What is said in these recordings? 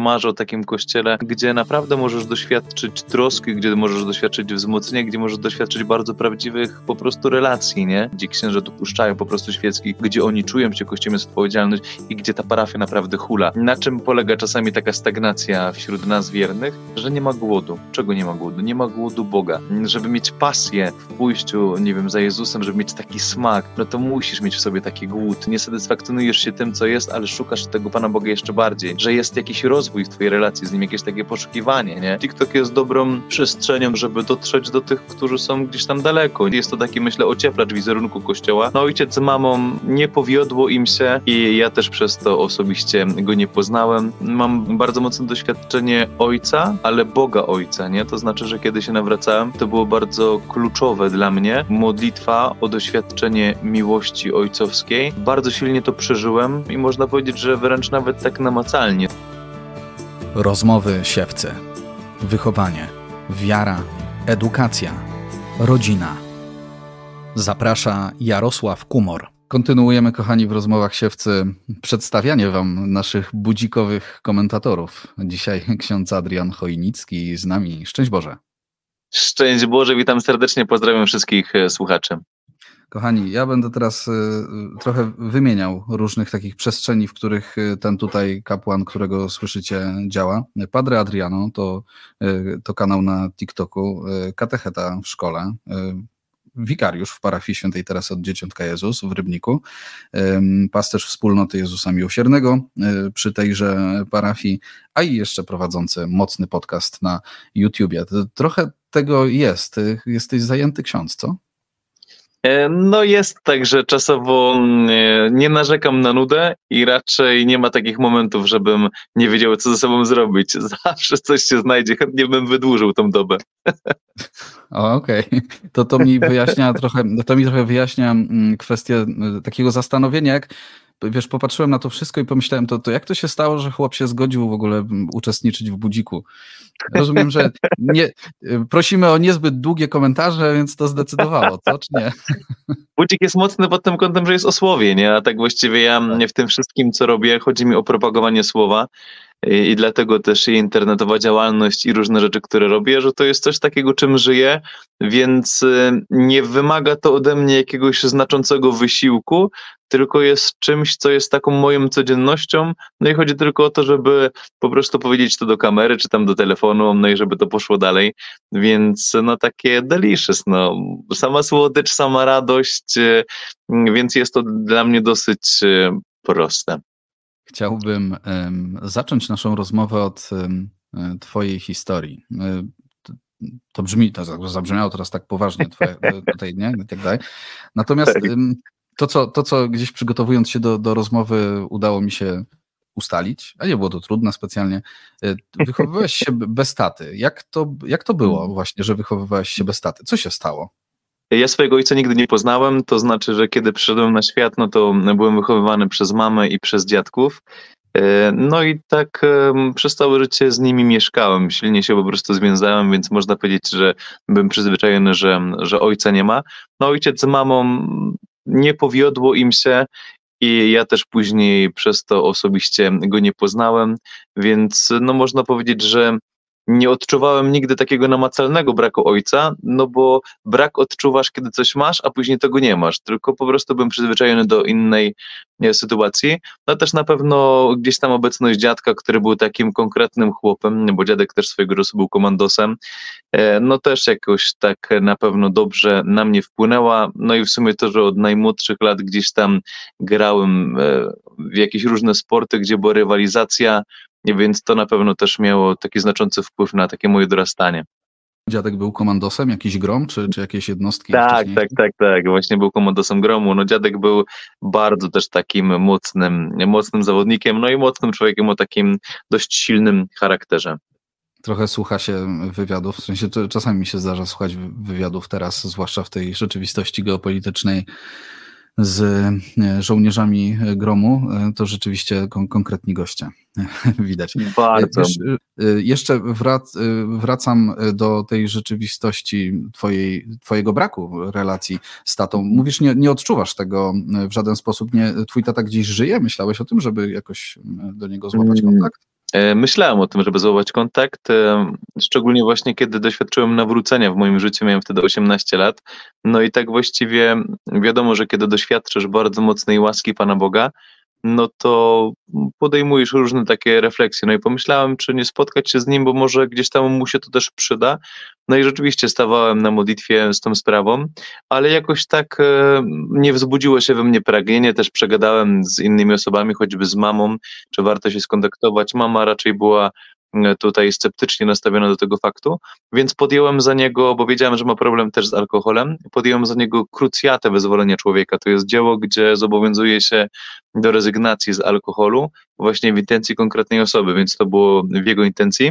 Marzę o takim kościele, gdzie naprawdę możesz doświadczyć troski, gdzie możesz doświadczyć wzmocnienia, gdzie możesz doświadczyć bardzo prawdziwych po prostu relacji, nie? Gdzie księże dopuszczają po prostu świeckich, gdzie oni czują się Kościołem jest odpowiedzialność i gdzie ta parafia naprawdę hula. Na czym polega czasami taka stagnacja wśród nas wiernych? Że nie ma głodu. Czego nie ma głodu? Nie ma głodu Boga. Żeby mieć pasję w pójściu, nie wiem, za Jezusem, żeby mieć taki smak, no to musisz mieć w sobie taki głód. Nie satysfakcjonujesz się tym, co jest, ale szukasz tego Pana Boga jeszcze bardziej. Że jest jakiś rozwój w twojej relacji z Nim, jakieś takie poszukiwanie, nie? TikTok jest dobrą przestrzenią, żeby dotrzeć do tych, którzy są gdzieś tam daleko. Jest to taki, myślę, ocieplacz wizerunku Kościoła. No ojciec z mamą nie powiodło im się i ja też przez to osobiście go nie poznałem. Mam bardzo mocne doświadczenie ojca, ale Boga ojca, nie? To znaczy, że kiedy się nawracałem, to było bardzo kluczowe dla mnie. Modlitwa o doświadczenie miłości ojcowskiej. Bardzo silnie to przeżyłem i można powiedzieć, że wręcz nawet tak namacalnie. Rozmowy siewcy. Wychowanie. Wiara. Edukacja. Rodzina. Zaprasza Jarosław Kumor. Kontynuujemy, kochani, w rozmowach siewcy przedstawianie Wam naszych budzikowych komentatorów. Dzisiaj ksiądz Adrian Chojnicki z nami. Szczęść Boże. Szczęść Boże, witam serdecznie, pozdrawiam wszystkich e, słuchaczy. Kochani, ja będę teraz y, trochę wymieniał różnych takich przestrzeni, w których y, ten tutaj kapłan, którego słyszycie, działa. Padre Adriano to, y, to kanał na TikToku, katecheta w szkole, wikariusz w parafii świętej Teresy od Dzieciątka Jezus w Rybniku, pasterz wspólnoty Jezusa Miłosiernego przy tejże parafii, a i jeszcze prowadzący mocny podcast na YouTubie. Trochę tego jest. Jesteś zajęty ksiądz, co? E, no jest tak, że czasowo mm, nie narzekam na nudę i raczej nie ma takich momentów, żebym nie wiedział, co ze sobą zrobić. Zawsze coś się znajdzie, chętnie bym wydłużył tą dobę. Okej, okay. to to mi wyjaśnia trochę, to mi trochę wyjaśnia mm, kwestię y, takiego zastanowienia, jak wiesz, popatrzyłem na to wszystko i pomyślałem, to, to jak to się stało, że chłop się zgodził w ogóle uczestniczyć w budziku? Rozumiem, że nie, prosimy o niezbyt długie komentarze, więc to zdecydowało, co, czy nie? Budzik jest mocny pod tym kątem, że jest o słowie, nie? A tak właściwie ja w tym wszystkim, co robię, chodzi mi o propagowanie słowa i dlatego też i internetowa działalność i różne rzeczy, które robię, że to jest coś takiego, czym żyję, więc y, nie wymaga to ode mnie jakiegoś znaczącego wysiłku, tylko jest czymś, co jest taką moją codziennością, no i chodzi tylko o to, żeby po prostu powiedzieć to do kamery, czy tam do telefonu, no i żeby to poszło dalej, więc no takie delicious, no, sama słodycz, sama radość, y, więc jest to dla mnie dosyć y, proste. Chciałbym zacząć naszą rozmowę od um, Twojej historii. E, to brzmi, to zabrzmiało teraz tak poważnie twoje, tutaj, nie? I tak dalej. Natomiast tak. to, co, to, co gdzieś przygotowując się do, do rozmowy udało mi się ustalić, a nie było to trudne specjalnie. E, wychowywałeś się bez taty. Jak to, jak to było mm. właśnie, że wychowywałeś się bez taty? Co się stało? Ja swojego ojca nigdy nie poznałem, to znaczy, że kiedy przyszedłem na świat, no to byłem wychowywany przez mamę i przez dziadków. E, no i tak przez całe życie z nimi mieszkałem, silnie się po prostu związałem, więc można powiedzieć, że byłem przyzwyczajony, że, że ojca nie ma. No ojciec z mamą nie powiodło im się i ja też później przez to osobiście go nie poznałem, więc no można powiedzieć, że nie odczuwałem nigdy takiego namacalnego braku ojca, no bo brak odczuwasz, kiedy coś masz, a później tego nie masz, tylko po prostu byłem przyzwyczajony do innej nie, sytuacji. No też na pewno gdzieś tam obecność dziadka, który był takim konkretnym chłopem, bo dziadek też swojego czasu był komandosem, e, no też jakoś tak na pewno dobrze na mnie wpłynęła. No i w sumie to, że od najmłodszych lat gdzieś tam grałem e, w jakieś różne sporty, gdzie była rywalizacja, więc to na pewno też miało taki znaczący wpływ na takie moje dorastanie. Dziadek był komandosem, jakiś grom, czy, czy jakieś jednostki? Tak, tak, tak, tak, właśnie był komandosem gromu. No dziadek był bardzo też takim mocnym, mocnym zawodnikiem, no i mocnym człowiekiem o takim dość silnym charakterze. Trochę słucha się wywiadów, w sensie czasami mi się zdarza słuchać wywiadów teraz, zwłaszcza w tej rzeczywistości geopolitycznej, z e, żołnierzami gromu, e, to rzeczywiście kon konkretni goście widać. Bardzo. E, jeszcze wrac wracam do tej rzeczywistości twojej, twojego braku relacji z tatą. Mówisz, nie, nie odczuwasz tego w żaden sposób. Nie, twój tata gdzieś żyje? Myślałeś o tym, żeby jakoś do niego złapać mm. kontakt? E, myślałem o tym, żeby złapać kontakt, e, szczególnie właśnie kiedy doświadczyłem nawrócenia w moim życiu, miałem wtedy 18 lat. No i tak właściwie wiadomo, że kiedy doświadczysz bardzo mocnej łaski Pana Boga, no to podejmujesz różne takie refleksje. No i pomyślałem, czy nie spotkać się z nim, bo może gdzieś tam mu się to też przyda. No i rzeczywiście stawałem na modlitwie z tą sprawą, ale jakoś tak e, nie wzbudziło się we mnie pragnienie. Też przegadałem z innymi osobami, choćby z mamą, czy warto się skontaktować. Mama raczej była tutaj sceptycznie nastawiona do tego faktu, więc podjąłem za niego, bo wiedziałem, że ma problem też z alkoholem, podjąłem za niego krucjatę wyzwolenia człowieka. To jest dzieło, gdzie zobowiązuje się do rezygnacji z alkoholu właśnie w intencji konkretnej osoby, więc to było w jego intencji.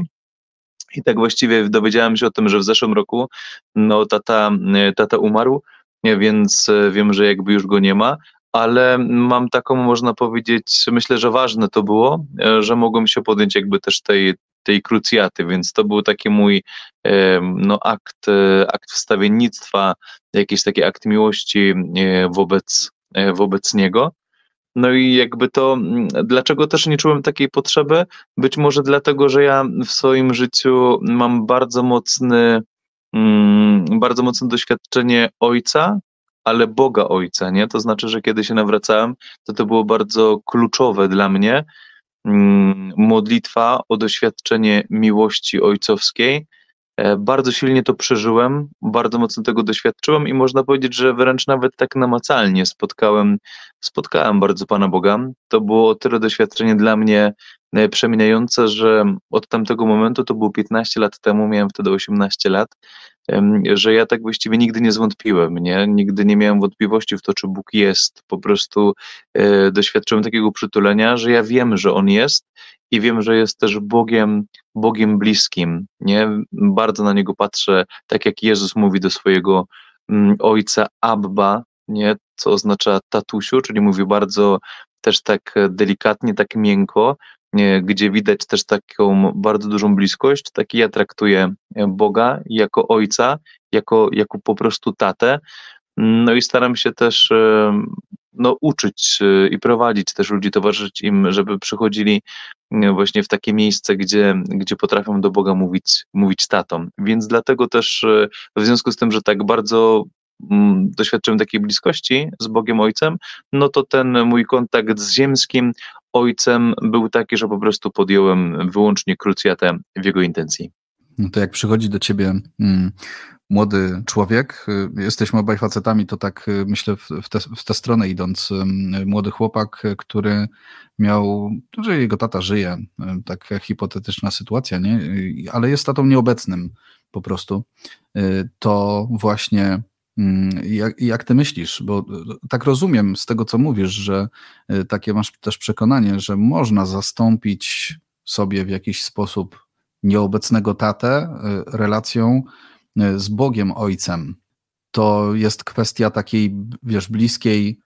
I tak właściwie dowiedziałem się o tym, że w zeszłym roku no, tata, tata umarł, więc wiem, że jakby już go nie ma, ale mam taką, można powiedzieć, myślę, że ważne to było, że mogłem się podjąć jakby też tej, tej krucjaty, więc to był taki mój no, akt, e, akt wstawiennictwa, jakiś taki akt miłości e, wobec, e, wobec niego. No i jakby to, dlaczego też nie czułem takiej potrzeby? Być może dlatego, że ja w swoim życiu mam bardzo mocny, bardzo mocne doświadczenie ojca, ale Boga Ojca, nie? To znaczy, że kiedy się nawracałem, to to było bardzo kluczowe dla mnie, Mm, modlitwa o doświadczenie miłości ojcowskiej. E, bardzo silnie to przeżyłem, bardzo mocno tego doświadczyłem i można powiedzieć, że wręcz nawet tak namacalnie spotkałem, spotkałem bardzo Pana Boga. To było tyle doświadczenie dla mnie e, przemieniające, że od tamtego momentu, to było 15 lat temu, miałem wtedy 18 lat, że ja tak właściwie nigdy nie zwątpiłem, nie? Nigdy nie miałem wątpliwości w to, czy Bóg jest. Po prostu e, doświadczyłem takiego przytulenia, że ja wiem, że On jest i wiem, że jest też Bogiem, Bogiem bliskim, nie? Bardzo na Niego patrzę, tak jak Jezus mówi do swojego mm, Ojca Abba, nie? Co oznacza tatusiu, czyli mówi bardzo też tak delikatnie, tak miękko, gdzie widać też taką bardzo dużą bliskość, tak ja traktuję Boga jako Ojca, jako, jako po prostu tatę. No i staram się też no, uczyć i prowadzić też ludzi, towarzyszyć im, żeby przychodzili właśnie w takie miejsce, gdzie, gdzie potrafią do Boga mówić, mówić tatą. Więc dlatego też w związku z tym, że tak bardzo Mm, doświadczyłem takiej bliskości z Bogiem Ojcem, no to ten mój kontakt z ziemskim Ojcem był taki, że po prostu podjąłem wyłącznie krucjatę w jego intencji. No to jak przychodzi do ciebie mm, młody człowiek, y, jesteśmy obaj facetami, to tak y, myślę w, w, tę stronę idąc, y, młody chłopak, który miał, że jego tata żyje, taka hipotetyczna sytuacja, nie? ale jest tatą nieobecnym po prostu, to właśnie jak, jak ty myślisz? Bo e, tak rozumiem z tego, co mówisz, że e, takie masz też przekonanie, że można zastąpić sobie w jakiś sposób nieobecnego tatę e, relacją z Bogiem Ojcem. To jest kwestia takiej, wiesz, bliskiej,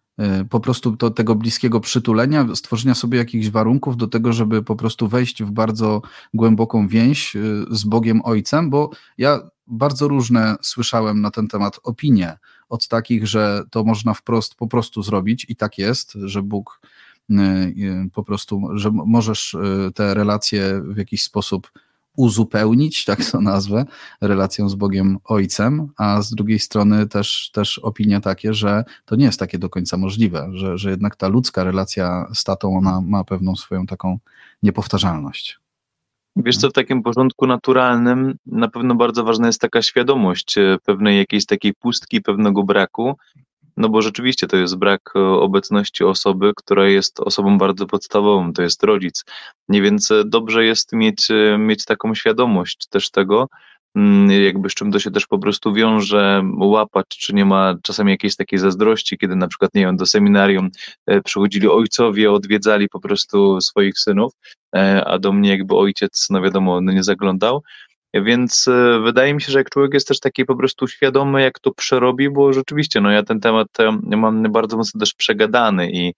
po prostu to, tego bliskiego przytulenia, stworzenia sobie jakichś warunków do tego, żeby po prostu wejść w bardzo głęboką więź z Bogiem Ojcem, bo ja bardzo różne słyszałem na ten temat opinie, od takich, że to można wprost po prostu zrobić i tak jest, że Bóg y, y, po prostu, że możesz y, te relacje w jakiś sposób uzupełnić, tak to nazwę, relacją z Bogiem Ojcem, a z drugiej strony też, też opinia takie, że to nie jest takie do końca możliwe, że, że jednak ta ludzka relacja z tatą, ona ma pewną swoją taką niepowtarzalność. Wiesz co, w takim porządku naturalnym na pewno bardzo ważna jest taka świadomość e, pewnej jakiejś takiej pustki, pewnego braku, no bo rzeczywiście to jest brak e, obecności osoby, która jest osobą bardzo podstawową, to jest rodzic. Nie więc e, dobrze jest mieć, mieć taką świadomość też tego, jakby z czym to się też po prostu wiąże, łapać, czy nie ma czasami jakiejś takiej zazdrości, kiedy na przykład, nie wiem, do seminarium e, przychodzili ojcowie, odwiedzali po prostu swoich synów, e, a do mnie jakby ojciec, no wiadomo, no nie zaglądał. Więc e, wydaje mi się, że jak człowiek jest też taki po prostu świadomy, jak to przerobi, bo rzeczywiście, no ja ten temat mam bardzo mocno też przegadany i,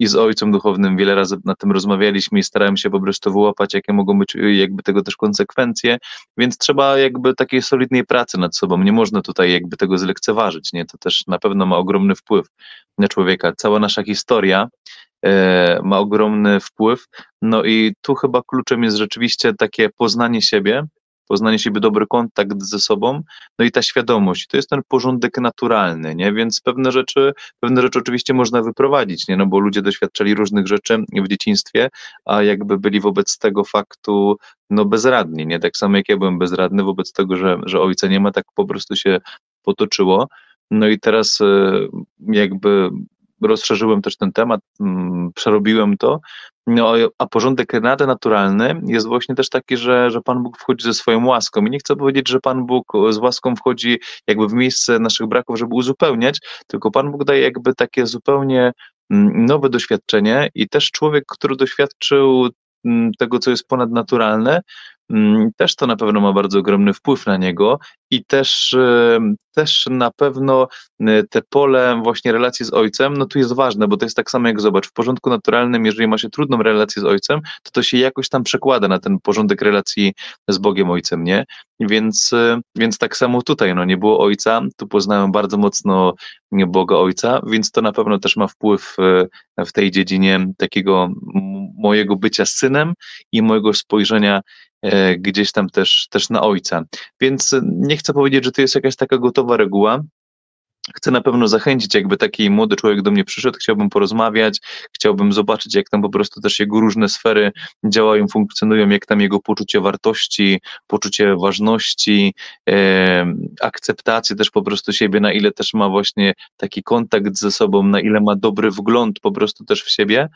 i z ojcem duchownym wiele razy na tym rozmawialiśmy i starałem się po prostu wyłapać, jakie mogą być jakby tego też konsekwencje, więc trzeba jakby takiej solidnej pracy nad sobą, nie można tutaj jakby tego zlekceważyć, nie, to też na pewno ma ogromny wpływ na człowieka. Cała nasza historia e, ma ogromny wpływ. No i tu chyba kluczem jest rzeczywiście takie poznanie siebie, poznanie siebie, dobry kontakt ze sobą, no i ta świadomość. To jest ten porządek naturalny, nie? Więc pewne rzeczy, pewne rzeczy oczywiście można wyprowadzić, nie? No bo ludzie doświadczali różnych rzeczy w dzieciństwie, a jakby byli wobec tego faktu no bezradni, nie? Tak samo jak ja byłem bezradny wobec tego, że, że ojca nie ma, tak po prostu się potoczyło. No i teraz e, jakby rozszerzyłem też ten temat, mm, przerobiłem to, no, a porządek naturalny jest właśnie też taki, że, że Pan Bóg wchodzi ze swoją łaską. I nie chcę powiedzieć, że Pan Bóg z łaską wchodzi jakby w miejsce naszych braków, żeby uzupełniać, tylko Pan Bóg daje jakby takie zupełnie mm, nowe doświadczenie i też człowiek, który doświadczył mm, tego, co jest ponadnaturalne, też to na pewno ma bardzo ogromny wpływ na niego i też, też na pewno te pole właśnie relacji z ojcem, no tu jest ważne, bo to jest tak samo jak zobacz, w porządku naturalnym, jeżeli ma się trudną relację z ojcem, to to się jakoś tam przekłada na ten porządek relacji z Bogiem Ojcem, nie? Więc, więc tak samo tutaj, no nie było ojca, tu poznałem bardzo mocno Boga Ojca, więc to na pewno też ma wpływ w tej dziedzinie takiego mojego bycia synem i mojego spojrzenia E, gdzieś tam też, też na ojca. Więc nie chcę powiedzieć, że to jest jakaś taka gotowa reguła, chcę na pewno zachęcić, jakby taki młody człowiek do mnie przyszedł, chciałbym porozmawiać, chciałbym zobaczyć, jak tam po prostu też jego różne sfery działają, funkcjonują, jak tam jego poczucie wartości, poczucie ważności, e, akceptacji też po prostu siebie, na ile też ma właśnie taki kontakt ze sobą, na ile ma dobry wgląd po prostu też w siebie.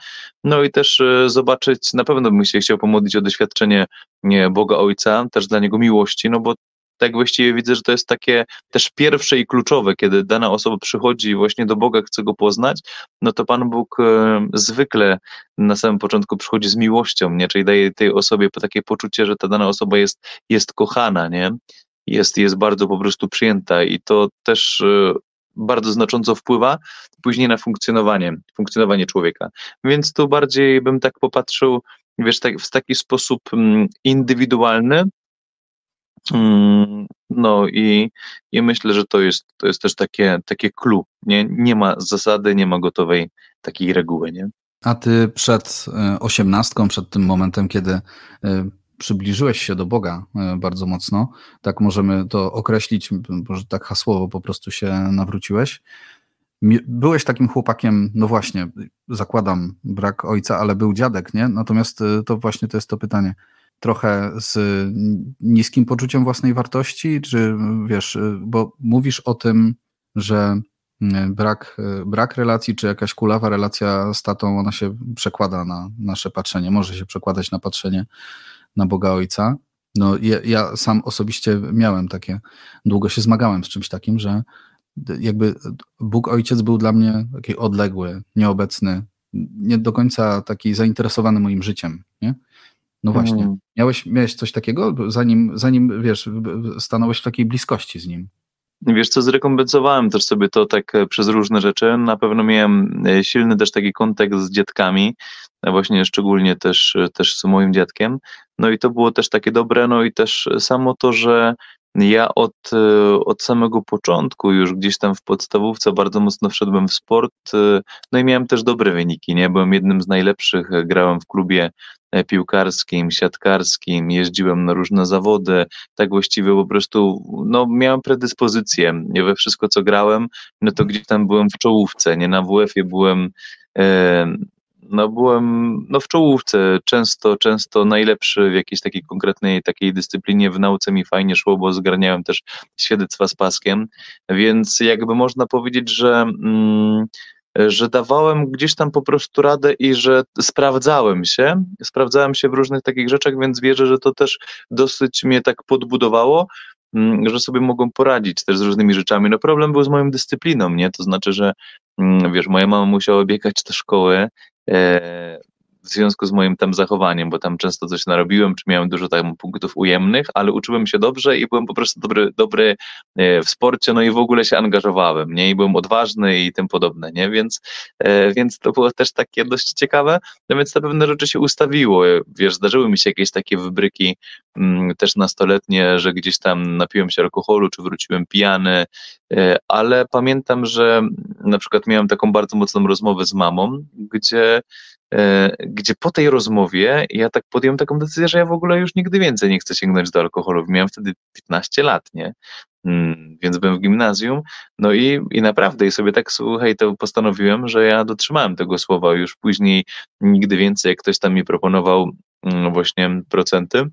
No i też e, zobaczyć, na pewno bym się chciał pomodlić o doświadczenie nie, Boga Ojca, też dla Niego miłości, no bo tak właściwie widzę, że to jest takie też pierwsze i kluczowe, kiedy dana osoba przychodzi właśnie do Boga, chce Go poznać, no to Pan Bóg e, zwykle na samym początku przychodzi z miłością, nie? czyli daje tej osobie takie poczucie, że ta dana osoba jest, jest kochana, nie? Jest, jest bardzo po prostu przyjęta i to też e, bardzo znacząco wpływa później na funkcjonowanie, funkcjonowanie człowieka. Więc tu bardziej bym tak popatrzył, wiesz, tak, w taki sposób mm, indywidualny, no i, i myślę, że to jest, to jest też takie, takie clue. Nie, nie ma zasady, nie ma gotowej takiej reguły. Nie? A ty przed e, osiemnastką, przed tym momentem, kiedy e, przybliżyłeś się do Boga e, bardzo mocno, tak możemy to określić, może tak hasłowo po prostu się nawróciłeś. Byłeś takim chłopakiem, no właśnie, zakładam brak ojca, ale był dziadek, nie? Natomiast to właśnie to jest to pytanie trochę z niskim poczuciem własnej wartości, czy wiesz, bo mówisz o tym, że brak, brak relacji, czy jakaś kulawa relacja z tatą, ona się przekłada na nasze patrzenie, może się przekładać na patrzenie na Boga Ojca. No, ja, ja sam osobiście miałem takie, długo się zmagałem z czymś takim, że jakby Bóg Ojciec był dla mnie taki odległy, nieobecny, nie do końca taki zainteresowany moim życiem, nie? No właśnie. Hmm. Miałeś, miałeś coś takiego, zanim, zanim wiesz, stanąłeś w takiej bliskości z nim? Wiesz co, zrekompensowałem też sobie to tak e, przez różne rzeczy. Na pewno miałem e, silny też taki kontakt z dziadkami, właśnie szczególnie też, e, też z moim dziadkiem. No i to było też takie dobre, no i też samo to, że ja od, od samego początku już gdzieś tam w podstawówce bardzo mocno wszedłem w sport, no i miałem też dobre wyniki, nie? Byłem jednym z najlepszych, grałem w klubie E, piłkarskim, siatkarskim, jeździłem na różne zawody, tak właściwie po prostu no, miałem predyspozycję we wszystko, co grałem, no to gdzieś tam byłem w czołówce, nie na WF-ie byłem e, no byłem no w czołówce, często, często najlepszy w jakiejś takiej konkretnej takiej dyscyplinie, w nauce mi fajnie szło, bo zgarniałem też świadectwa z paskiem, więc jakby można powiedzieć, że mm, że dawałem gdzieś tam po prostu radę i że sprawdzałem się, sprawdzałem się w różnych takich rzeczach, więc wierzę, że to też dosyć mnie tak podbudowało, mm, że sobie mogą poradzić też z różnymi rzeczami. No problem był z moją dyscypliną, nie? To znaczy, że mm, wiesz, moja mama musiała biegać do szkoły, w związku z moim tam zachowaniem, bo tam często coś narobiłem, czy miałem dużo tam punktów ujemnych, ale uczyłem się dobrze i byłem po prostu dobry, dobry e, w sporcie, no i w ogóle się angażowałem, nie? I byłem odważny i tym podobne, nie? Więc, e, więc to było też takie dość ciekawe, no więc na pewne rzeczy się ustawiło, wiesz, zdarzyły mi się jakieś takie wybryki mm, też nastoletnie, że gdzieś tam napiłem się alkoholu, czy wróciłem pijany, ale pamiętam, że na przykład miałem taką bardzo mocną rozmowę z mamą, gdzie gdzie po tej rozmowie ja tak podjąłem taką decyzję, że ja w ogóle już nigdy więcej nie chcę sięgnąć do alkoholu. Miałem wtedy 15 lat, nie? Mm, więc byłem w gimnazjum, no i, i naprawdę, i sobie tak, słuchaj, to postanowiłem, że ja dotrzymałem tego słowa już później nigdy więcej, jak ktoś tam mi proponował mm, właśnie procenty,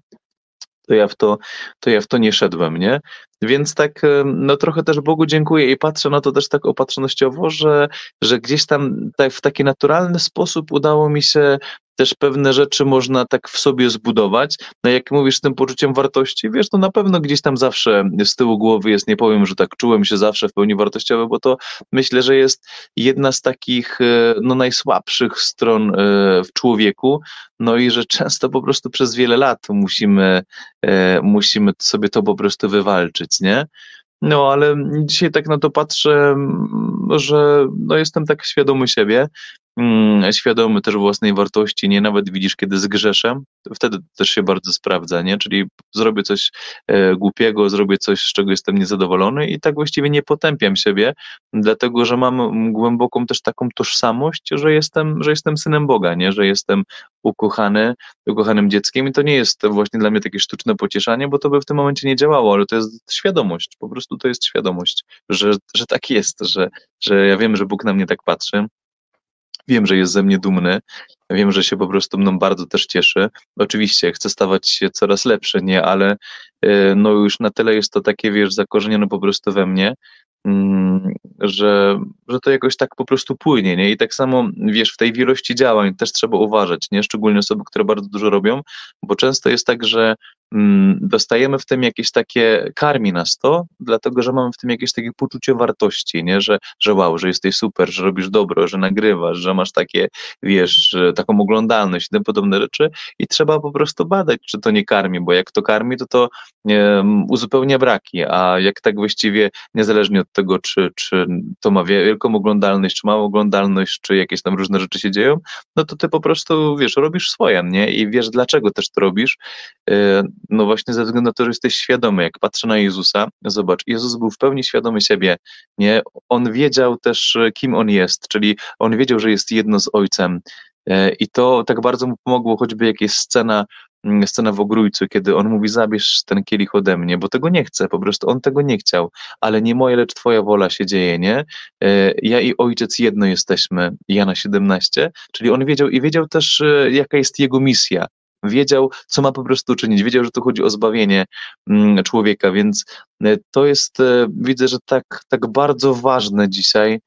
to ja w to, to ja w to nie szedłem, nie? Więc tak, no trochę też Bogu dziękuję i patrzę na to też tak opatrznościowo, że, że gdzieś tam tak w taki naturalny sposób udało mi się też pewne rzeczy można tak w sobie zbudować. No jak mówisz z tym poczuciem wartości, wiesz, to na pewno gdzieś tam zawsze z tyłu głowy jest, nie powiem, że tak czułem się zawsze w pełni wartościowy, bo to myślę, że jest jedna z takich e, no, najsłabszych stron e, w człowieku, no i że często po prostu przez wiele lat musimy, e, musimy sobie to po prostu wywalczyć, nie? No, ale dzisiaj tak na to patrzę, że no, jestem tak świadomy siebie, świadomy też własnej wartości, nie nawet widzisz, kiedy zgrzeszę, wtedy też się bardzo sprawdza, nie? Czyli zrobię coś e, głupiego, zrobię coś, z czego jestem niezadowolony i tak właściwie nie potępiam siebie, dlatego, że mam głęboką też taką tożsamość, że jestem, że jestem synem Boga, nie? Że jestem ukochany, ukochanym dzieckiem i to nie jest właśnie dla mnie takie sztuczne pocieszanie, bo to by w tym momencie nie działało, ale to jest świadomość, po prostu to jest świadomość, że, że tak jest, że, że ja wiem, że Bóg na mnie tak patrzy, Wiem, że jest ze mnie dumny, wiem, że się po prostu mną bardzo też cieszy. Oczywiście chcę stawać się coraz lepszy, nie, ale y, no już na tyle jest to takie, wiesz, zakorzenione po prostu we mnie, mm, że, że to jakoś tak po prostu płynie, nie? I tak samo, wiesz, w tej wielości działań też trzeba uważać, nie? Szczególnie osoby, które bardzo dużo robią, bo często jest tak, że dostajemy w tym jakieś takie, karmi nas to, dlatego że mamy w tym jakieś takie poczucie wartości, nie? Że, że wow, że jesteś super, że robisz dobro, że nagrywasz, że masz takie, wiesz, taką oglądalność i tym podobne rzeczy i trzeba po prostu badać, czy to nie karmi, bo jak to karmi, to to uzupełnia braki, a jak tak właściwie, niezależnie od tego, czy, czy to ma wielką oglądalność, czy małą oglądalność, czy jakieś tam różne rzeczy się dzieją, no to ty po prostu, wiesz, robisz swoje, nie? I wiesz, dlaczego też to robisz, yy, no właśnie ze względu na to, że jesteś świadomy. Jak patrzę na Jezusa, zobacz, Jezus był w pełni świadomy siebie, nie? On wiedział też, kim on jest, czyli on wiedział, że jest jedno z Ojcem. E, I to tak bardzo mu pomogło, choćby jak jest scena, mm, scena w ogrójcu, kiedy on mówi, zabierz ten kielich ode mnie, bo tego nie chce, po prostu on tego nie chciał, ale nie moje, lecz twoja wola się dzieje, nie? E, ja i ojciec jedno jesteśmy, Jana 17, czyli on wiedział i wiedział też, e, jaka jest jego misja, wiedział, co ma po prostu czynić, wiedział, że tu chodzi o zbawienie mm, człowieka, więc e, to jest, e, widzę, że tak, tak bardzo ważne dzisiaj,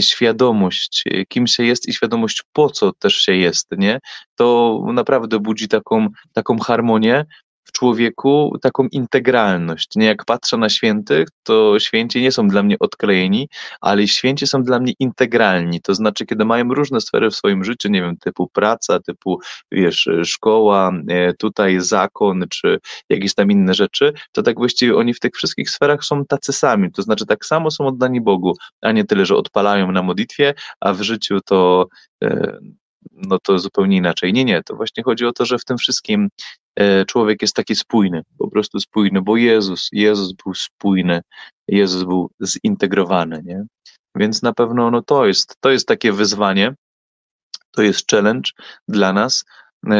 świadomość, e, kim się jest i świadomość, po co też się jest, nie? To naprawdę budzi taką, taką harmonię, w człowieku taką integralność. Nie jak patrzę na świętych, to święci nie są dla mnie odklejeni, ale święci są dla mnie integralni. To znaczy, kiedy mają różne sfery w swoim życiu, nie wiem, typu praca, typu, wiesz, szkoła, e, tutaj zakon, czy jakieś tam inne rzeczy, to tak właściwie oni w tych wszystkich sferach są tacy sami. To znaczy, tak samo są oddani Bogu, a nie tyle, że odpalają na modlitwie, a w życiu to e, no to zupełnie inaczej. Nie, nie, to właśnie chodzi o to, że w tym wszystkim e, człowiek jest taki spójny, po prostu spójny, bo Jezus, Jezus był spójny, Jezus był zintegrowany, nie? Więc na pewno no to jest, to jest takie wyzwanie, to jest challenge dla nas,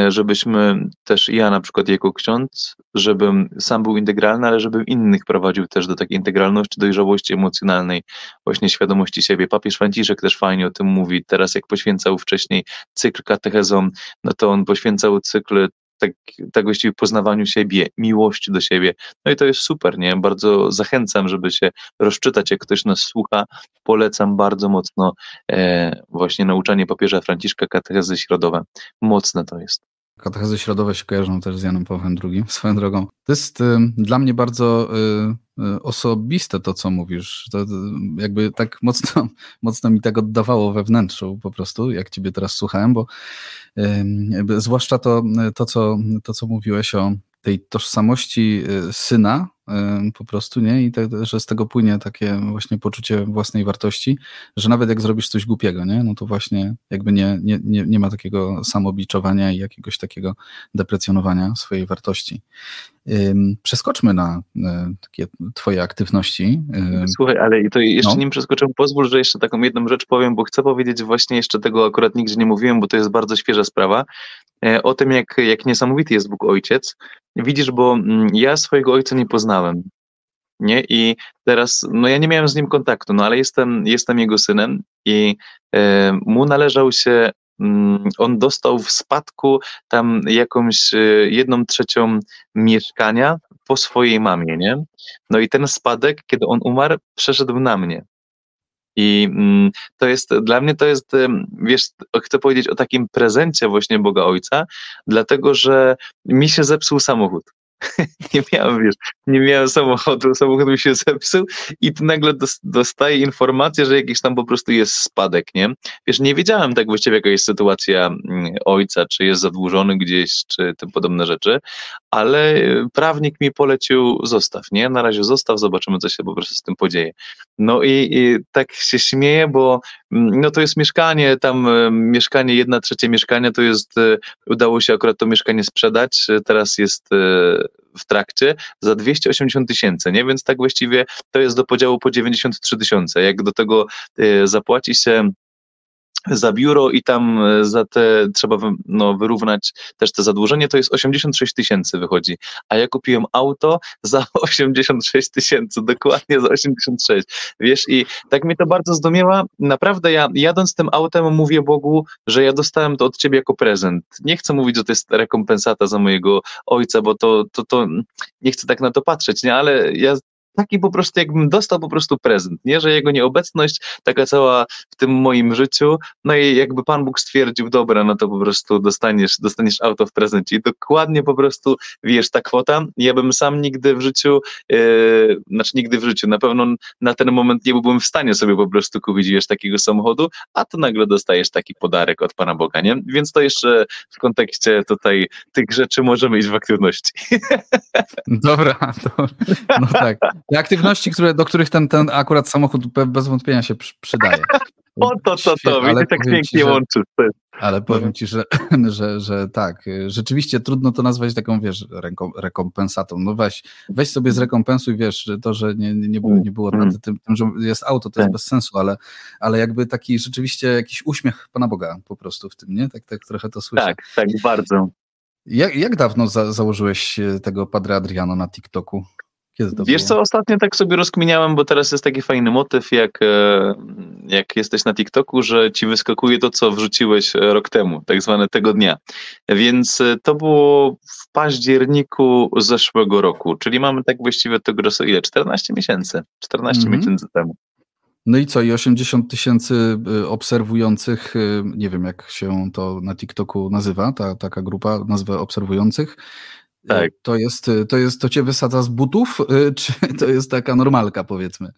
żebyśmy też ja na przykład jako ksiądz, żebym sam był integralny, ale żebym innych prowadził też do takiej integralności, dojrzałości emocjonalnej, właśnie świadomości siebie. Papież Franciszek też fajnie o tym mówi. Teraz jak poświęcał wcześniej cykl katechezom, no to on poświęcał cykl tak, tak właściwie poznawaniu siebie, miłości do siebie. No i to jest super, nie? Bardzo zachęcam, żeby się rozczytać, jak ktoś nas słucha. Polecam bardzo mocno e, właśnie nauczanie papieża Franciszka katechezy środowe. Mocne to jest. Katechezy środowe się kojarzą też z Janem Pawłem II, swoją drogą. To jest y, dla mnie bardzo y, y, osobiste to, co mówisz. To, jakby tak mocno, mocno mi tak oddawało we wnętrzu po prostu, jak ciebie teraz słuchałem, bo zwłaszcza to, to, co, to, co mówiłeś o tej tożsamości syna, po prostu, nie? I te, że z tego płynie takie właśnie poczucie własnej wartości, że nawet jak zrobisz coś głupiego, nie? No to właśnie jakby nie, nie, nie, nie ma takiego samobiczowania i jakiegoś takiego deprecjonowania swojej wartości. Przeskoczmy na e, takie twoje aktywności. Słuchaj, ale to jeszcze no. nim przeskoczę, pozwól, że jeszcze taką jedną rzecz powiem, bo chcę powiedzieć właśnie jeszcze tego akurat nigdzie nie mówiłem, bo to jest bardzo świeża sprawa, e, o tym jak, jak niesamowity jest Bóg Ojciec. Widzisz, bo mm, ja swojego Ojca nie poznałem, nie? I teraz, no ja nie miałem z nim kontaktu, no ale jestem, jestem jego synem i e, mu należał się on dostał w spadku tam jakąś e, jedną trzecią mieszkania po swojej mamie, nie? No i ten spadek, kiedy on umarł, przeszedł na mnie. I mm, to jest, dla mnie to jest, wiesz, chcę powiedzieć o takim prezencie właśnie Boga Ojca, dlatego że mi się zepsuł samochód. nie miałem, wiesz, nie miałem samochodu, samochód mi się zepsuł i tu nagle dostaję informację, że jakiś tam po prostu jest spadek, nie? Wiesz, nie wiedziałem tak właściwie, jaka jest sytuacja mm, ojca, czy jest zadłużony gdzieś, czy tym podobne rzeczy, ale prawnik mi polecił zostaw, nie? Na razie zostaw, zobaczymy, co się po prostu z tym podzieje. No i, i tak się śmieję, bo mm, no to jest mieszkanie, tam mieszkanie, jedna trzecia mieszkania, to jest, e, udało się akurat to mieszkanie sprzedać, teraz jest e, w trakcie za 280 tysięcy, nie? Więc tak właściwie to jest do podziału po 93 tysiące. Jak do tego zapłaci się za biuro i tam e, za te trzeba no, wyrównać też te zadłużenie, to jest 86 tysięcy wychodzi. A ja kupiłem auto za 86 tysięcy, dokładnie za 86. Wiesz, i tak mnie to bardzo zdumiewa. Naprawdę ja jadąc tym autem mówię Bogu, że ja dostałem to od ciebie jako prezent. Nie chcę mówić, że to jest rekompensata za mojego ojca, bo to, to, to nie chcę tak na to patrzeć, nie? ale ja taki po prostu jakbym dostał po prostu prezent, nie? Że jego nieobecność, taka cała w tym moim życiu, no i jakby Pan Bóg stwierdził, dobra, no to po prostu dostaniesz, dostaniesz auto w prezencie i dokładnie po prostu, wiesz, ta kwota, ja bym sam nigdy w życiu, yy, znaczy nigdy w życiu, na pewno na ten moment nie byłbym w stanie sobie po prostu kupić, wiesz, takiego samochodu, a to nagle dostajesz taki podarek od Pana Boga, nie? Więc to jeszcze w kontekście tutaj tych rzeczy możemy iść w aktywności. Dobra, to, no tak. Te aktywności, które, do których ten, ten akurat samochód bez wątpienia się przydaje. O to, to, to, widzisz, tak pięknie ci, łączysz. Ale powiem ci, że, że, że tak, rzeczywiście trudno to nazwać taką, wiesz, rekompensatą. No weź, weź sobie zrekompensuj, wiesz, to, że nie, nie, było, nie było mm. tym, tym, że jest auto, to jest tak. bez sensu, ale, ale jakby taki rzeczywiście jakiś uśmiech Pana Boga po prostu w tym, nie? Tak, tak trochę to słyszę. Tak, tak, bardzo. Jak, jak dawno za, założyłeś tego Padre Adriano na TikToku? Kiedy Wiesz było? co, ostatnio tak sobie rozkminiałem, bo teraz jest taki fajny motyw, jak, e, jak jesteś na TikToku, że ci wyskakuje to, co wrzuciłeś e, rok temu, tak zwane tego dnia. Więc e, to było w październiku zeszłego roku, czyli mamy tak właściwie tego czasu ile? 14 miesięcy. 14 mhm. miesięcy temu. No i co, i 80 tysięcy obserwujących, nie wiem jak się to na TikToku nazywa, ta taka grupa, nazwę obserwujących, tak. To jest, to jest, to cię wysadza z butów, y, czy to jest taka normalka, powiedzmy?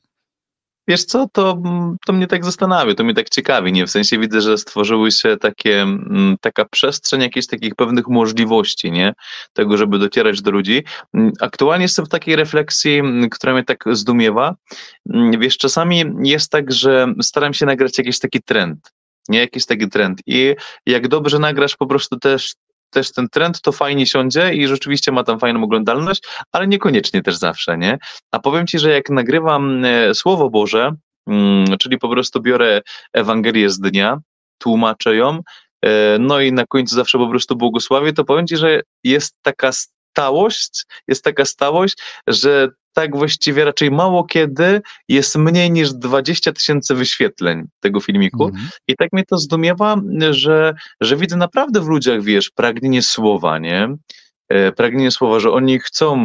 Wiesz co, to, to mnie tak zastanawia, to mnie tak ciekawi, nie? W sensie widzę, że stworzyły się takie, taka przestrzeń jakichś takich pewnych możliwości, nie? Tego, żeby docierać do ludzi. Aktualnie jestem w takiej refleksji, która mnie tak zdumiewa. Wiesz, czasami jest tak, że staram się nagrać jakiś taki trend, nie jakiś taki trend. I jak dobrze nagrasz po prostu też też ten trend to fajnie siądzie i rzeczywiście ma tam fajną oglądalność, ale niekoniecznie też zawsze, nie? A powiem Ci, że jak nagrywam e, Słowo Boże, mm, czyli po prostu biorę Ewangelię z dnia, tłumaczę ją, e, no i na końcu zawsze po prostu błogosławię, to powiem Ci, że jest taka stałość, jest taka stałość, że tak właściwie raczej mało kiedy jest mniej niż 20 tysięcy wyświetleń tego filmiku. Mhm. I tak mnie to zdumiewa, że, że widzę naprawdę w ludziach, wiesz, pragnienie słowa, nie? E, pragnienie słowa, że oni chcą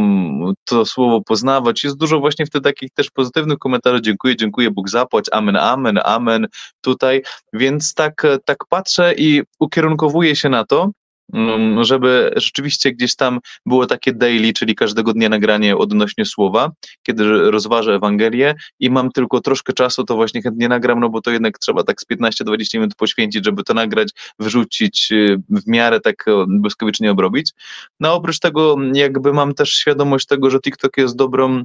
to słowo poznawać. Jest dużo właśnie wtedy takich też pozytywnych komentarzy. Dziękuję, dziękuję, Bóg zapłać, amen, amen, amen, tutaj. Więc tak, tak patrzę i ukierunkowuję się na to, Mm, żeby rzeczywiście gdzieś tam było takie daily, czyli każdego dnia nagranie odnośnie słowa, kiedy rozważę Ewangelię i mam tylko troszkę czasu, to właśnie chętnie nagram, no bo to jednak trzeba tak z 15-20 minut poświęcić, żeby to nagrać, wrzucić, y, w miarę tak błyskawicznie obrobić. No oprócz tego jakby mam też świadomość tego, że TikTok jest dobrą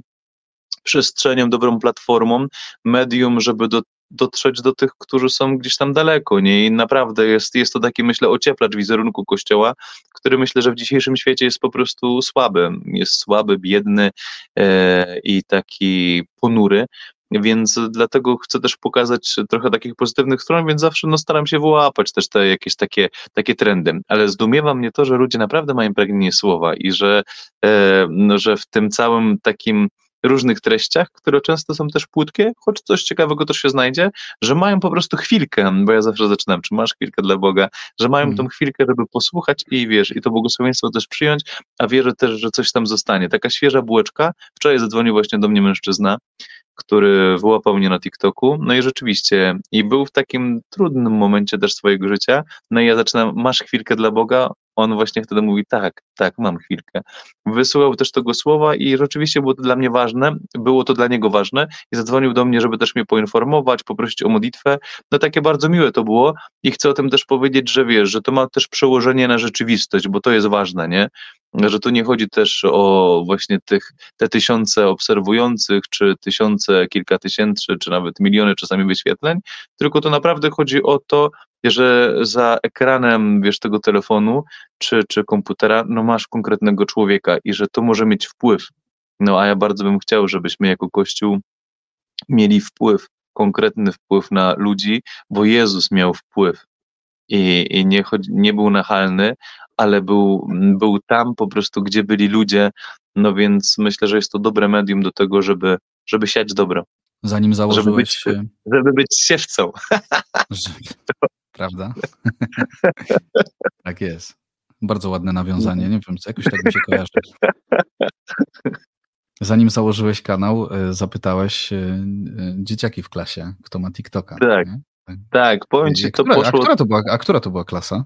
przestrzenią, dobrą platformą, medium, żeby do dotrzeć do tych, którzy są gdzieś tam daleko, nie? I naprawdę jest, jest to taki, myślę, ocieplacz wizerunku Kościoła, który myślę, że w dzisiejszym świecie jest po prostu słaby. Jest słaby, biedny e, i taki ponury, więc dlatego chcę też pokazać trochę takich pozytywnych stron, więc zawsze no, staram się wyłapać też te jakieś takie, takie trendy. Ale zdumiewa mnie to, że ludzie naprawdę mają pragnienie słowa i że, e, no, że w tym całym takim różnych treściach, które często są też płytkie, choć coś ciekawego też się znajdzie, że mają po prostu chwilkę, bo ja zawsze zaczynam, czy masz chwilkę dla Boga, że mają mm. tą chwilkę, żeby posłuchać i wiesz, i to błogosławieństwo też przyjąć, a wierzę też, że coś tam zostanie. Taka świeża bułeczka. Wczoraj zadzwonił właśnie do mnie mężczyzna, który wyłapał mnie na TikToku. No i rzeczywiście, i był w takim trudnym momencie też swojego życia. No i ja zaczynam, masz chwilkę dla Boga? On właśnie wtedy mówi, tak, tak, mam chwilkę. Wysyłał też tego słowa i rzeczywiście było to dla mnie ważne, było to dla niego ważne i zadzwonił do mnie, żeby też mnie poinformować, poprosić o modlitwę. No takie bardzo miłe to było i chcę o tym też powiedzieć, że wiesz, że to ma też przełożenie na rzeczywistość, bo to jest ważne, nie? że tu nie chodzi też o właśnie tych, te tysiące obserwujących, czy tysiące, kilka tysięcy, czy nawet miliony czasami wyświetleń, tylko to naprawdę chodzi o to, że za ekranem, wiesz, tego telefonu, czy, czy komputera, no masz konkretnego człowieka i że to może mieć wpływ. No a ja bardzo bym chciał, żebyśmy jako Kościół mieli wpływ, konkretny wpływ na ludzi, bo Jezus miał wpływ i, i nie, chodzi, nie był nachalny, ale był, był tam po prostu, gdzie byli ludzie, no więc myślę, że jest to dobre medium do tego, żeby, żeby siać dobro. Zanim założyłeś... Żeby być, żeby być siewcą. Prawda? tak jest. Bardzo ładne nawiązanie, nie wiem, jakoś tak mi się kojarzy. Zanim założyłeś kanał, e, zapytałeś e, e, dzieciaki w klasie, kto ma TikToka. Tak, tak, tak, powiem ci, to która, poszło... A która to była, a która to była klasa?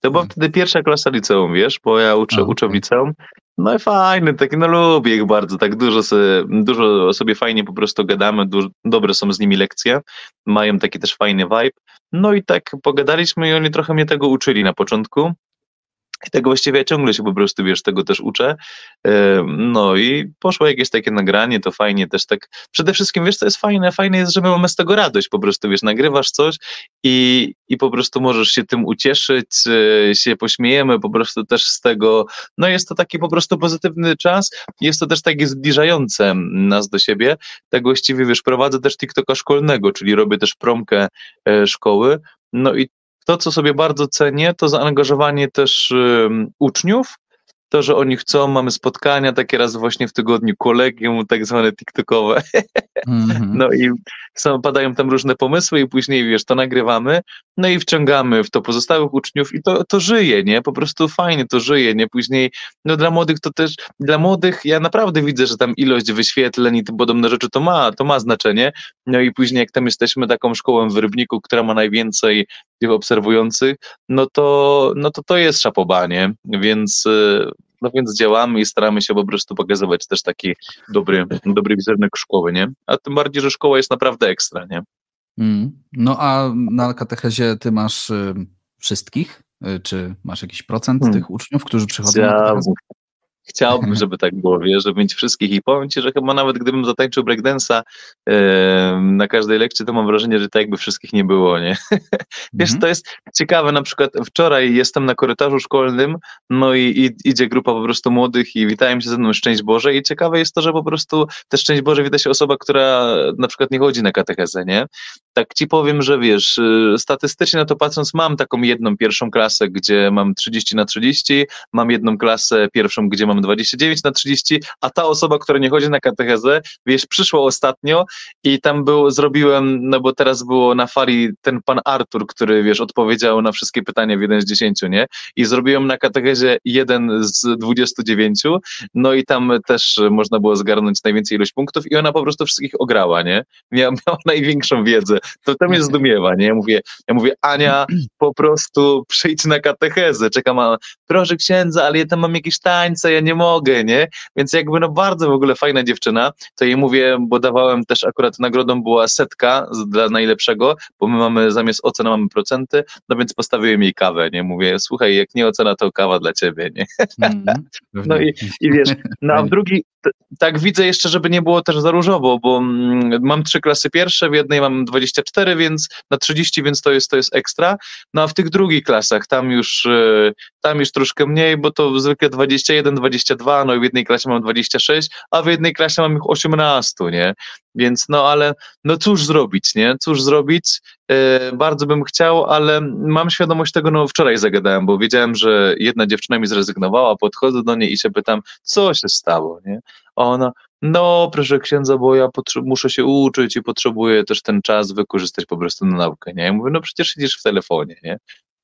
To była wtedy pierwsza klasa liceum, wiesz, bo ja uczę, a, uczę w liceum. No i fajny, taki, no lubię ich bardzo, tak dużo sobie, dużo sobie fajnie po prostu gadamy, dużo, dobre są z nimi lekcje, mają taki też fajny vibe. No i tak pogadaliśmy i oni trochę mnie tego uczyli na początku. I tego właściwie ciągle się po prostu, wiesz, tego też uczę. No i poszło jakieś takie nagranie, to fajnie też tak. Przede wszystkim, wiesz, co jest fajne? Fajne jest, że my mamy z tego radość po prostu, wiesz, nagrywasz coś i, i po prostu możesz się tym ucieszyć, e, się pośmiejemy po prostu też z tego. No jest to taki po prostu pozytywny czas, jest to też takie zbliżające nas do siebie. Tak właściwie, wiesz, prowadzę też TikToka szkolnego, czyli robię też promkę e, szkoły. No i to, co sobie bardzo cenię, to zaangażowanie też um, uczniów, to, że oni chcą, mamy spotkania takie raz właśnie w tygodniu, kolegium tak zwane TikTokowe. Mm -hmm. No i są, padają tam różne pomysły i później, wiesz, to nagrywamy, no i wciągamy w to pozostałych uczniów i to, to żyje, nie? Po prostu fajnie to żyje, nie? Później, no dla młodych to też, dla młodych ja naprawdę widzę, że tam ilość wyświetleń i tym podobne rzeczy to ma, to ma znaczenie, no i później jak tam jesteśmy taką szkołą w Rybniku, która ma najwięcej tych obserwujących, no to, no to to jest szapobanie, więc y, no więc działamy i staramy się po prostu pokazywać też taki dobry, dobry wizerunek szkoły, nie? A tym bardziej, że szkoła jest naprawdę ekstra, nie? Mm. No a na katechezie ty masz y, wszystkich? Y, czy masz jakiś procent hmm. tych uczniów, którzy przychodzą ja, na katechezę? Chciałbym, żeby tak było, wiesz, żeby mieć wszystkich i powiem Ci, że chyba nawet gdybym zatańczył breakdance'a e, na każdej lekcji, to mam wrażenie, że tak jakby wszystkich nie było, nie? wiesz, -hmm. to jest ciekawe, na przykład wczoraj jestem na korytarzu szkolnym, no i, i, idzie grupa po prostu młodych i witają się ze mną Szczęść Boże i ciekawe jest to, że po prostu te Szczęść Boże wita się osoba, która na przykład nie chodzi na katechezę, nie? Tak Ci powiem, że wiesz, y, statystycznie na to patrząc mam taką jedną pierwszą klasę, gdzie mam 30 na 30, mam jedną klasę pierwszą, gdzie mam mam 29 na 30, a ta osoba, która nie chodzi na katechezę, wiesz, przyszła ostatnio i tam był, zrobiłem, no bo teraz było na fali ten pan Artur, który, wiesz, odpowiedział na wszystkie pytania w 1 z 10, nie? I zrobiłem na katechezie jeden z 29, no i tam też można było zgarnąć najwięcej ilość punktów i ona po prostu wszystkich ograła, nie? Miała, miała największą wiedzę. To, to mnie zdumiewa, nie? Ja mówię, ja mówię, Ania, po prostu przyjdź na katechezę. Czekam, proszę księdza, ale ja tam mam jakieś tańce, ja nie mogę, nie? Więc jakby no bardzo w ogóle fajna dziewczyna, to jej mówię, bo dawałem też akurat nagrodą była setka dla najlepszego, bo my mamy zamiast oceny mamy procenty, no więc postawiłem jej kawę, nie? Mówię, słuchaj, jak nie ocena, to kawa dla ciebie, nie? Mm, no i, i wiesz, no a w drugi, tak widzę jeszcze, żeby nie było też za różowo, bo mm, mam trzy klasy pierwsze, w jednej mam 24, więc na 30, więc to jest, to jest ekstra. No a w tych drugich klasach tam już, e, tam już troszkę mniej, bo to zwykle 21, 22, no i w jednej klasie mam 26, a w jednej klasie mam ich 18, nie? Więc no ale no cóż zrobić, nie? Cóż zrobić? E, bardzo bym chciał, ale mam świadomość tego, no wczoraj zagadałem, bo wiedziałem, że jedna dziewczyna mi zrezygnowała, podchodzę do niej i się pytam, co się stało, nie? A ona, no proszę księdza, bo ja muszę się uczyć i potrzebuję też ten czas wykorzystać po prostu na naukę, nie? Ja mówię, no przecież siedzisz w telefonie, nie?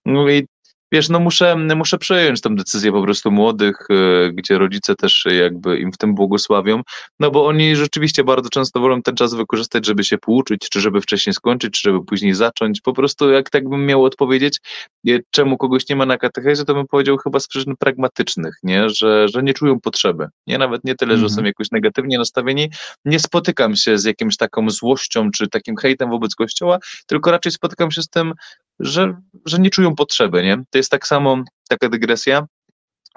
Mówię, wiesz, no muszę, muszę przejąć tę decyzję po prostu młodych, e, gdzie rodzice też jakby im w tym błogosławią, no bo oni rzeczywiście bardzo często wolą ten czas wykorzystać, żeby się pouczyć, czy żeby wcześniej skończyć, czy żeby później zacząć. Po prostu jak tak bym miał odpowiedzieć, e, czemu kogoś nie ma na katechezie, to bym powiedział chyba z przyczyn pragmatycznych, nie? Że, że nie czują potrzeby. Nie, nawet nie tyle, że są mhm. jakoś negatywnie nastawieni, nie spotykam się z jakimś taką złością, czy takim hejtem wobec Kościoła, tylko raczej spotykam się z tym, że, że nie czują potrzeby, nie? To jest tak samo, taka dygresja,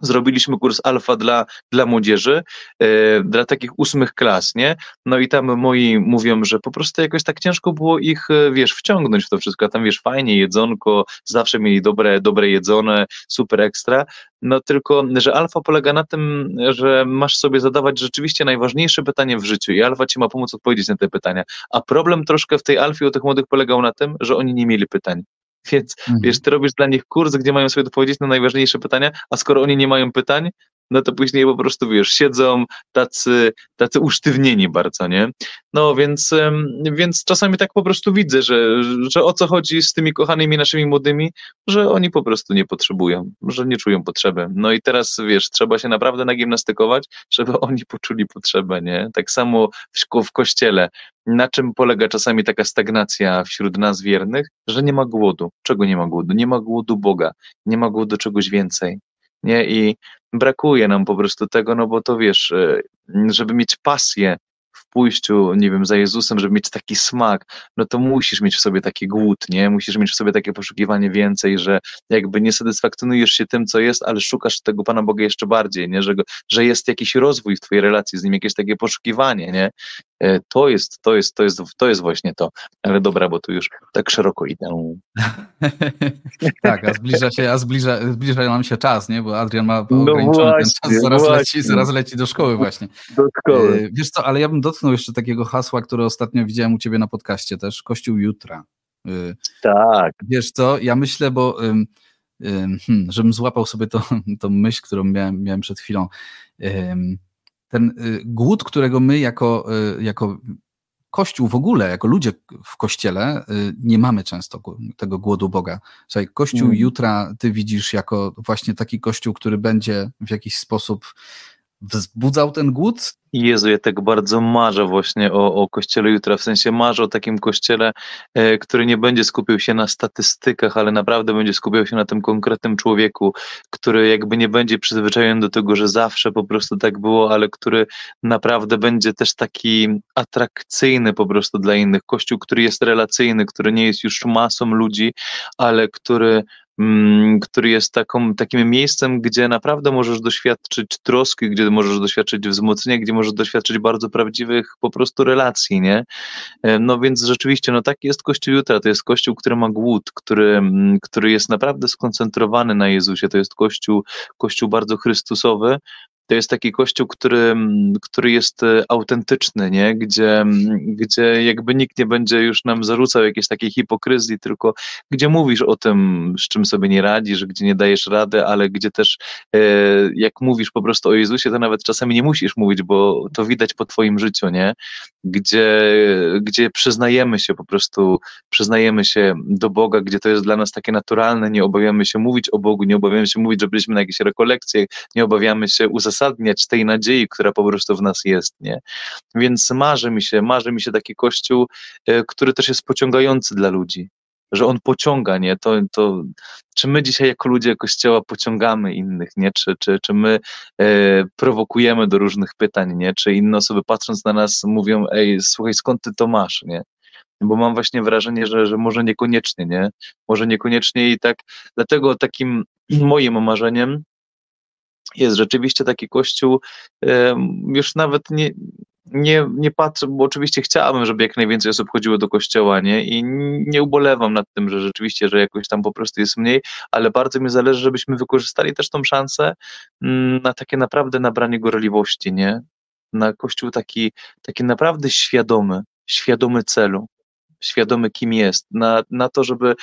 zrobiliśmy kurs alfa dla, dla młodzieży, e, dla takich ósmych klas, nie? No i tam moi mówią, że po prostu jakoś tak ciężko było ich, e, wiesz, wciągnąć w to wszystko, a tam wiesz, fajnie, jedzonko, zawsze mieli dobre, dobre jedzone, super ekstra, no tylko, że alfa polega na tym, że masz sobie zadawać rzeczywiście najważniejsze pytanie w życiu i alfa ci ma pomóc odpowiedzieć na te pytania, a problem troszkę w tej alfie u tych młodych polegał na tym, że oni nie mieli pytań. Więc mhm. wiesz, ty robisz dla nich kurs, gdzie mają sobie odpowiedzieć na najważniejsze pytania, a skoro oni nie mają pytań, no to później po prostu, wiesz, siedzą tacy, tacy usztywnieni bardzo, nie? No więc, więc czasami tak po prostu widzę, że, że o co chodzi z tymi kochanymi naszymi młodymi, że oni po prostu nie potrzebują, że nie czują potrzeby. No i teraz, wiesz, trzeba się naprawdę nagimnastykować, żeby oni poczuli potrzebę, nie? Tak samo w, w kościele. Na czym polega czasami taka stagnacja wśród nas wiernych? Że nie ma głodu. Czego nie ma głodu? Nie ma głodu Boga, nie ma głodu czegoś więcej nie? I brakuje nam po prostu tego, no bo to wiesz, e, żeby mieć pasję w pójściu, nie wiem, za Jezusem, żeby mieć taki smak, no to musisz mieć w sobie taki głód, nie? Musisz mieć w sobie takie poszukiwanie więcej, że jakby nie satysfakcjonujesz się tym, co jest, ale szukasz tego Pana Boga jeszcze bardziej, nie? Że, że jest jakiś rozwój w twojej relacji z Nim, jakieś takie poszukiwanie, nie? E, to jest, to jest, to jest, to jest właśnie to. Ale dobra, bo tu już tak szeroko idę. tak, a zbliża się, a zbliża, zbliża nam się czas, nie? Bo Adrian ma no ograniczony no właśnie, ten czas, zaraz leci, zaraz leci do szkoły właśnie. Do szkoły. E, wiesz co, ale ja bym dotknął jeszcze takiego hasła, które ostatnio widziałem u ciebie na podcaście też, Kościół jutra. E, tak. Wiesz co, ja myślę, bo hmm, żebym złapał sobie to, tą myśl, którą miałem, miałem przed chwilą ten y, głód, którego my jako, y, jako Kościół w ogóle, jako ludzie w Kościele, y, nie mamy często tego głodu Boga. Słuchaj, Kościół mm. jutra ty widzisz jako właśnie taki Kościół, który będzie w jakiś sposób wzbudzał ten głód? Jezu, ja tak bardzo marzę właśnie o, o kościele jutra, w sensie marzę o takim kościele, e, który nie będzie skupiał się na statystykach, ale naprawdę będzie skupiał się na tym konkretnym człowieku, który jakby nie będzie przyzwyczajony do tego, że zawsze po prostu tak było, ale który naprawdę będzie też taki atrakcyjny po prostu dla innych. Kościół, który jest relacyjny, który nie jest już masą ludzi, ale który który jest taką, takim miejscem, gdzie naprawdę możesz doświadczyć troski, gdzie możesz doświadczyć wzmocnienia, gdzie możesz doświadczyć bardzo prawdziwych po prostu relacji, nie? E, no więc rzeczywiście, no taki jest Kościół jutra, to jest Kościół, który ma głód, który, mm, który jest naprawdę skoncentrowany na Jezusie, to jest Kościół, Kościół bardzo chrystusowy, to jest taki kościół, który, który jest e, autentyczny, nie? Gdzie, gdzie jakby nikt nie będzie już nam zarzucał jakiejś takiej hipokryzji, tylko gdzie mówisz o tym, z czym sobie nie radzisz, gdzie nie dajesz rady, ale gdzie też e, jak mówisz po prostu o Jezusie, to nawet czasami nie musisz mówić, bo to widać po twoim życiu, nie? Gdzie, gdzie przyznajemy się po prostu, przyznajemy się do Boga, gdzie to jest dla nas takie naturalne, nie obawiamy się mówić o Bogu, nie obawiamy się mówić, że byliśmy na jakiejś rekolekcjach, nie obawiamy się uzasadniać uzasadniać tej nadziei, która po prostu w nas jest, nie? Więc marzy mi się, marzy mi się taki kościół, e, który też jest pociągający dla ludzi, że on pociąga, nie? To, to, czy my dzisiaj jako ludzie Kościoła pociągamy innych, nie? Czy, czy, czy my e, prowokujemy do różnych pytań, nie? Czy inne osoby patrząc na nas mówią, ej, słuchaj, skąd ty to masz, nie? Bo mam właśnie wrażenie, że, że może niekoniecznie, nie? Może niekoniecznie i tak, dlatego takim moim marzeniem jest rzeczywiście taki kościół, już nawet nie, nie, nie patrzę, bo oczywiście chciałabym, żeby jak najwięcej osób chodziło do kościoła, nie? I nie ubolewam nad tym, że rzeczywiście, że jakoś tam po prostu jest mniej, ale bardzo mi zależy, żebyśmy wykorzystali też tą szansę mm, na takie naprawdę nabranie gorliwości, nie? Na kościół taki, taki naprawdę świadomy, świadomy celu świadomy, kim jest, na, na to, żeby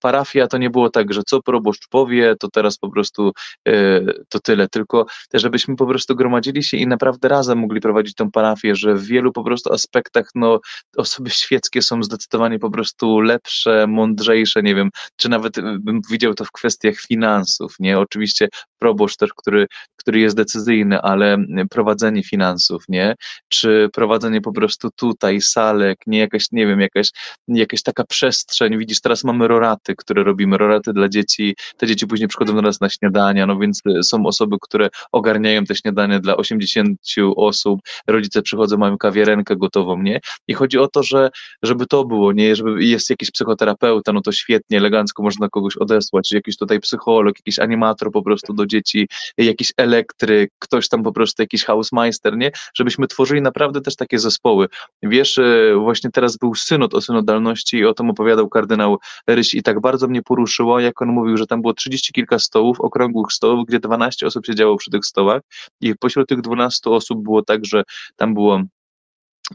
parafia to nie było tak, że co proboszcz powie, to teraz po prostu e, to tyle, tylko żebyśmy po prostu gromadzili się i naprawdę razem mogli prowadzić tą parafię, że w wielu po prostu aspektach no, osoby świeckie są zdecydowanie po prostu lepsze, mądrzejsze, nie wiem, czy nawet e, bym widział to w kwestiach finansów, nie? Oczywiście proboszcz też, który, który jest decyzyjny, ale prowadzenie finansów, nie? Czy prowadzenie po prostu tutaj salek, nie jakaś, nie wiem, jakaś jakaś, jakaś taka przestrzeń. Widzisz, teraz mamy roraty, które robimy, roraty dla dzieci. Te dzieci później przychodzą do nas na śniadania, no więc y, są osoby, które ogarniają te śniadania dla 80 osób. Rodzice przychodzą, mają kawiarenkę gotową, nie? I chodzi o to, że żeby to było, nie? Żeby jest jakiś psychoterapeuta, no to świetnie, elegancko można kogoś odesłać, jakiś tutaj psycholog, jakiś animator po prostu do dzieci, jakiś elektryk, ktoś tam po prostu jakiś housemeister, nie? Żebyśmy tworzyli naprawdę też takie zespoły. Wiesz, y, właśnie teraz był synod synod o synodalności i o tym opowiadał kardynał Ryś i tak bardzo mnie poruszyło, jak on mówił, że tam było trzydzieści kilka stołów, okrągłych stołów, gdzie 12 osób siedziało przy tych stołach i pośród tych 12 osób było tak, że tam było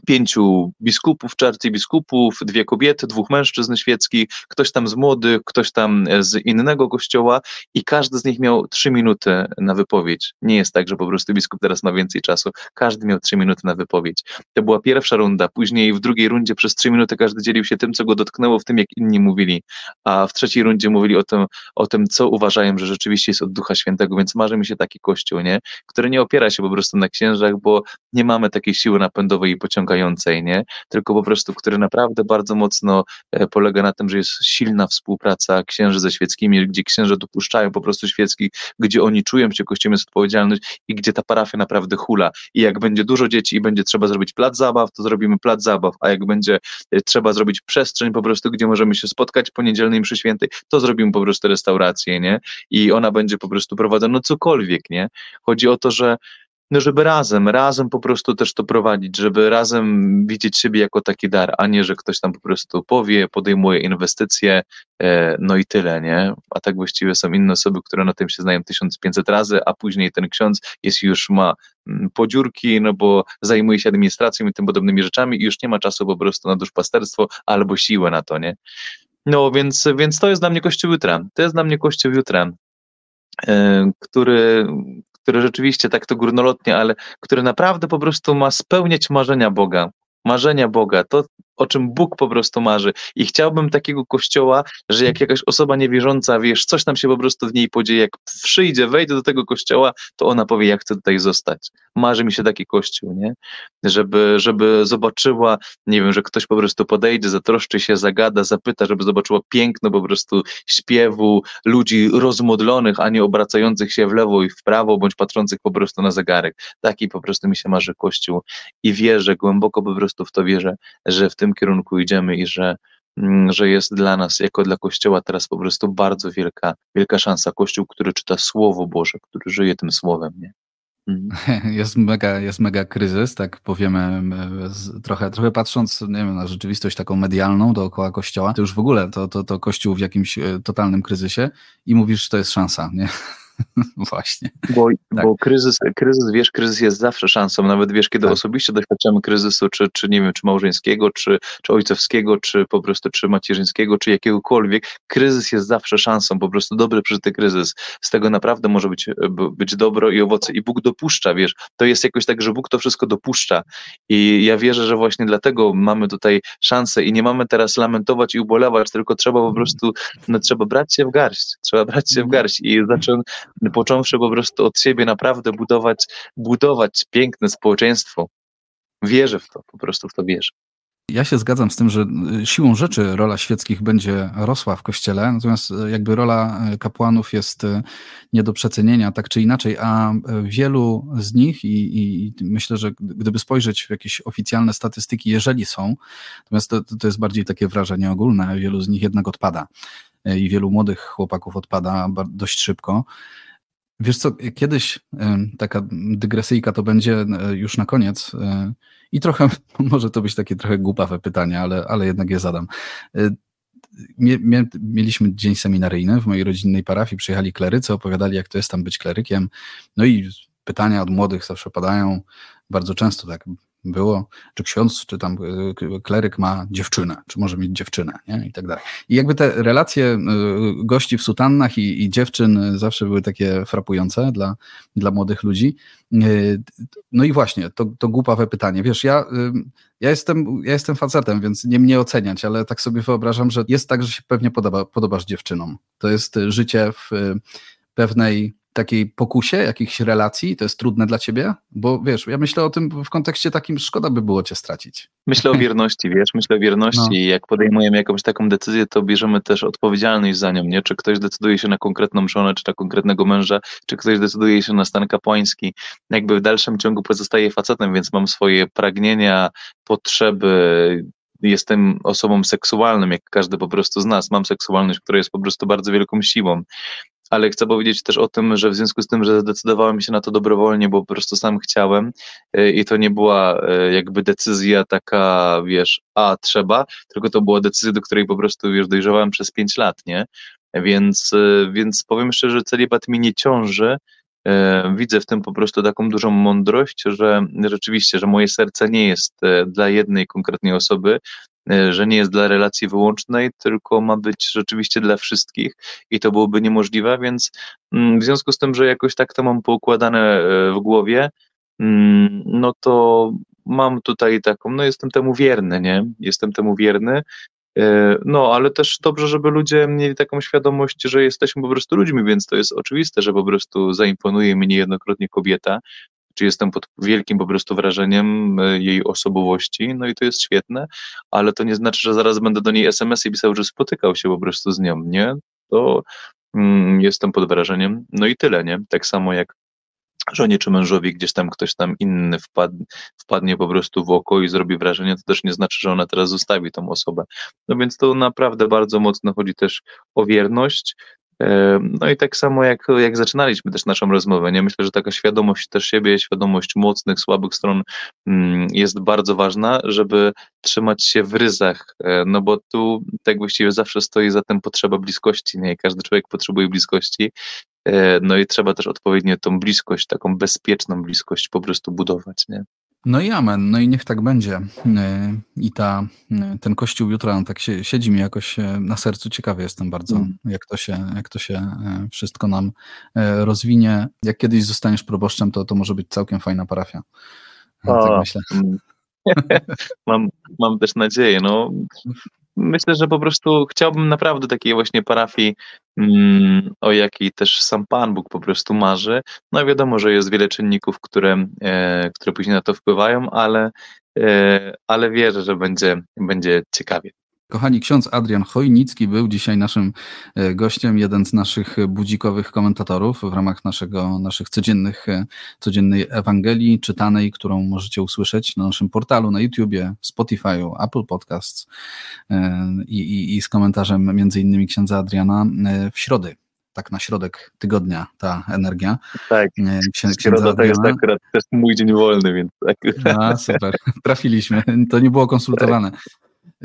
pięciu biskupów, czarty biskupów, dwie kobiety, dwóch mężczyzn świeckich, ktoś tam z młodych, ktoś tam z innego kościoła i każdy z nich miał trzy minuty na wypowiedź. Nie jest tak, że po prostu biskup teraz ma więcej czasu. Każdy miał trzy minuty na wypowiedź. To była pierwsza runda, później w drugiej rundzie przez trzy minuty każdy dzielił się tym, co go dotknęło, w tym, jak inni mówili, a w trzeciej rundzie mówili o tym, o tym co uważają, że rzeczywiście jest od Ducha Świętego, więc marzy mi się taki kościół, nie? który nie opiera się po prostu na księżach, bo nie mamy takiej siły napędowej i pociągu pociągającej, nie? Tylko po prostu, który naprawdę bardzo mocno e, polega na tym, że jest silna współpraca księży ze świeckimi, gdzie księże dopuszczają po prostu świeckich, gdzie oni czują się, kościołem jest odpowiedzialność i gdzie ta parafia naprawdę hula. I jak będzie dużo dzieci i będzie trzeba zrobić plac zabaw, to zrobimy plac zabaw, a jak będzie e, trzeba zrobić przestrzeń po prostu, gdzie możemy się spotkać po niedzielnej mszy świętej, to zrobimy po prostu restaurację, nie? I ona będzie po prostu prowadzona, no cokolwiek, nie? Chodzi o to, że no żeby razem, razem po prostu też to prowadzić, żeby razem widzieć siebie jako taki dar, a nie, że ktoś tam po prostu powie, podejmuje inwestycje, e, no i tyle, nie? A tak właściwie są inne osoby, które na tym się znają 1500 razy, a później ten ksiądz jest już ma mm, podziurki, no bo zajmuje się administracją i tym podobnymi rzeczami i już nie ma czasu po prostu na duszpasterstwo albo siłę na to, nie? No więc, więc to jest dla mnie Kościół jutra. To jest dla mnie Kościół jutra, e, który, który rzeczywiście tak to górnolotnie, ale który naprawdę po prostu ma spełniać marzenia Boga. Marzenia Boga, to o czym Bóg po prostu marzy. I chciałbym takiego kościoła, że jak jakaś osoba niewierząca, wiesz, coś tam się po prostu w niej podzieje, jak przyjdzie, wejdzie do tego kościoła, to ona powie, jak chcę tutaj zostać. Marzy mi się taki kościół, nie? Żeby, żeby zobaczyła, nie wiem, że ktoś po prostu podejdzie, zatroszczy się, zagada, zapyta, żeby zobaczyła piękno po prostu śpiewu ludzi rozmodlonych, a nie obracających się w lewo i w prawo, bądź patrzących po prostu na zegarek. Taki po prostu mi się marzy kościół i wierzę, głęboko po prostu w to wierzę, że w tym tym kierunku idziemy i że, mm, że jest dla nas, jako dla Kościoła, teraz po prostu bardzo wielka, wielka szansa. Kościół, który czyta Słowo Boże, który żyje tym Słowem, nie? Mhm. Jest mega, jest mega kryzys, tak powiemy, trochę, trochę patrząc nie wiem, na rzeczywistość taką medialną dookoła kościoła, to już w ogóle to, to, to kościół w jakimś e, totalnym kryzysie i mówisz, że to jest szansa, nie? Właśnie. Bo, tak. bo kryzys, kryzys, wiesz, kryzys jest zawsze szansą, nawet wiesz, kiedy tak. osobiście doświadczamy kryzysu, czy, czy nie wiem, czy małżeńskiego, czy, czy ojcowskiego, czy po prostu, czy macierzyńskiego, czy jakiegokolwiek, kryzys jest zawsze szansą, po prostu dobry przeżyty kryzys. Z tego naprawdę może być, być dobro i owoce i Bóg dopuszcza, wiesz, to jest jakoś tak, że Bóg to wszystko dopuszcza i ja wierzę, że właśnie dlatego mamy tutaj szansę i nie mamy teraz lamentować i ubolewać, tylko trzeba po prostu, no, trzeba brać się w garść, trzeba brać się w garść i zacząć począwszy po prostu od siebie, naprawdę budować, budować piękne społeczeństwo. Wierzę w to, po prostu w to wierzę. Ja się zgadzam z tym, że y, siłą rzeczy rola świeckich będzie rosła w kościele, natomiast y, jakby rola y, kapłanów jest nie do przecenienia, tak czy inaczej, a wielu z nich i, i myślę, że gdyby spojrzeć w jakieś oficjalne statystyki, jeżeli są, natomiast to, to jest bardziej takie wrażenie ogólne, wielu z nich jednak odpada i wielu młodych chłopaków odpada dość szybko. Wiesz co, kiedyś taka dygresyjka to będzie już na koniec i trochę, może to być takie trochę głupawe pytanie, ale, ale jednak je zadam. Mieliśmy dzień seminaryjny w mojej rodzinnej parafii, przyjechali klerycy, opowiadali jak to jest tam być klerykiem, no i pytania od młodych zawsze padają, bardzo często tak było, czy ksiądz, czy tam e, kleryk ma dziewczynę, czy może mieć dziewczynę, nie? i tak dalej. I jakby te relacje e, gości w sutannach i, i dziewczyn zawsze były takie frapujące dla, dla młodych ludzi. E, no i właśnie, to, to głupawe pytanie. Wiesz, ja, ja, jestem, ja jestem facetem, więc nie mnie oceniać, ale tak sobie wyobrażam, że jest tak, że się pewnie podoba, podobasz dziewczynom. To jest życie w pewnej takiej pokusie jakichś relacji? To jest trudne dla ciebie? Bo wiesz, ja myślę o tym w kontekście takim, szkoda by było cię stracić. Myślę o wierności, wiesz, myślę o wierności no. i jak podejmujemy jakąś taką decyzję, to bierzemy też odpowiedzialność za nią, nie? Czy ktoś decyduje się na konkretną żonę, czy na konkretnego męża, czy ktoś decyduje się na stan kapłański. Jakby w dalszym ciągu pozostaje facetem, więc mam swoje pragnienia, potrzeby, jestem osobą seksualną, jak każdy po prostu z nas. Mam seksualność, która jest po prostu bardzo wielką siłą ale chcę powiedzieć też o tym, że w związku z tym, że zdecydowałem się na to dobrowolnie, bo po prostu sam chciałem e, i to nie była e, jakby decyzja taka, wiesz, a trzeba, tylko to była decyzja, do której po prostu już dojrzewałem przez pięć lat, nie? Więc, e, więc powiem szczerze, że celibat mi nie ciąży, widzę w tym po prostu taką dużą mądrość, że rzeczywiście, że moje serce nie jest dla jednej konkretnej osoby, że nie jest dla relacji wyłącznej, tylko ma być rzeczywiście dla wszystkich i to byłoby niemożliwe, więc mm, w związku z tym, że jakoś tak to mam poukładane e, w głowie, mm, no to mam tutaj taką, no jestem temu wierny, nie? Jestem temu wierny. E, no, ale też dobrze, żeby ludzie mieli taką świadomość, że jesteśmy po prostu ludźmi, więc to jest oczywiste, że po prostu zaimponuje mi niejednokrotnie kobieta, czy jestem pod wielkim po prostu wrażeniem e, jej osobowości, no i to jest świetne, ale to nie znaczy, że zaraz będę do niej SMS-y pisał, że spotykał się po prostu z nią, nie? To mm, jestem pod wrażeniem, no i tyle, nie? Tak samo jak żonie czy mężowi gdzieś tam ktoś tam inny wpadnie, wpadnie po prostu w oko i zrobi wrażenie, to też nie znaczy, że ona teraz zostawi tą osobę. No więc to naprawdę bardzo mocno chodzi też o wierność, no i tak samo jak, jak zaczynaliśmy też naszą rozmowę, nie? myślę, że taka świadomość też siebie, świadomość mocnych, słabych stron mm, jest bardzo ważna, żeby trzymać się w ryzach, e, no bo tu tak właściwie zawsze stoi za tym potrzeba bliskości, nie? Każdy człowiek potrzebuje bliskości, e, no i trzeba też odpowiednio tą bliskość, taką bezpieczną bliskość po prostu budować, nie? No i amen, no i niech tak będzie. E, I ta, e, ten kościół jutro on tak się, siedzi mi jakoś e, na sercu. Ciekawy jestem bardzo, mm. jak, to się, jak to się wszystko nam rozwinie. Jak kiedyś zostaniesz proboszczem, to to może być całkiem fajna parafia. Tak myślę. Mm. mam, mam też nadzieję. No, myślę, że po prostu chciałbym naprawdę takiej właśnie parafii, mm, o jakiej też sam Pan Bóg po prostu marzy. No wiadomo, że jest wiele czynników, które, e, które później na to wpływają, ale, e, ale wierzę, że będzie, będzie ciekawie. Kochani, ksiądz Adrian Chojnicki był dzisiaj naszym e, gościem, jeden z naszych budzikowych komentatorów w ramach naszego, naszych codziennych, e, codziennej Ewangelii czytanej, którą możecie usłyszeć na naszym portalu, na YouTubie, Spotify, Apple Podcasts e, i, i, i z komentarzem między innymi księdza Adriana w środę tak na środek tygodnia ta energia. Tak, Księ, środa to jest akurat też mój dzień wolny, więc tak. A, super, trafiliśmy, to nie było konsultowane.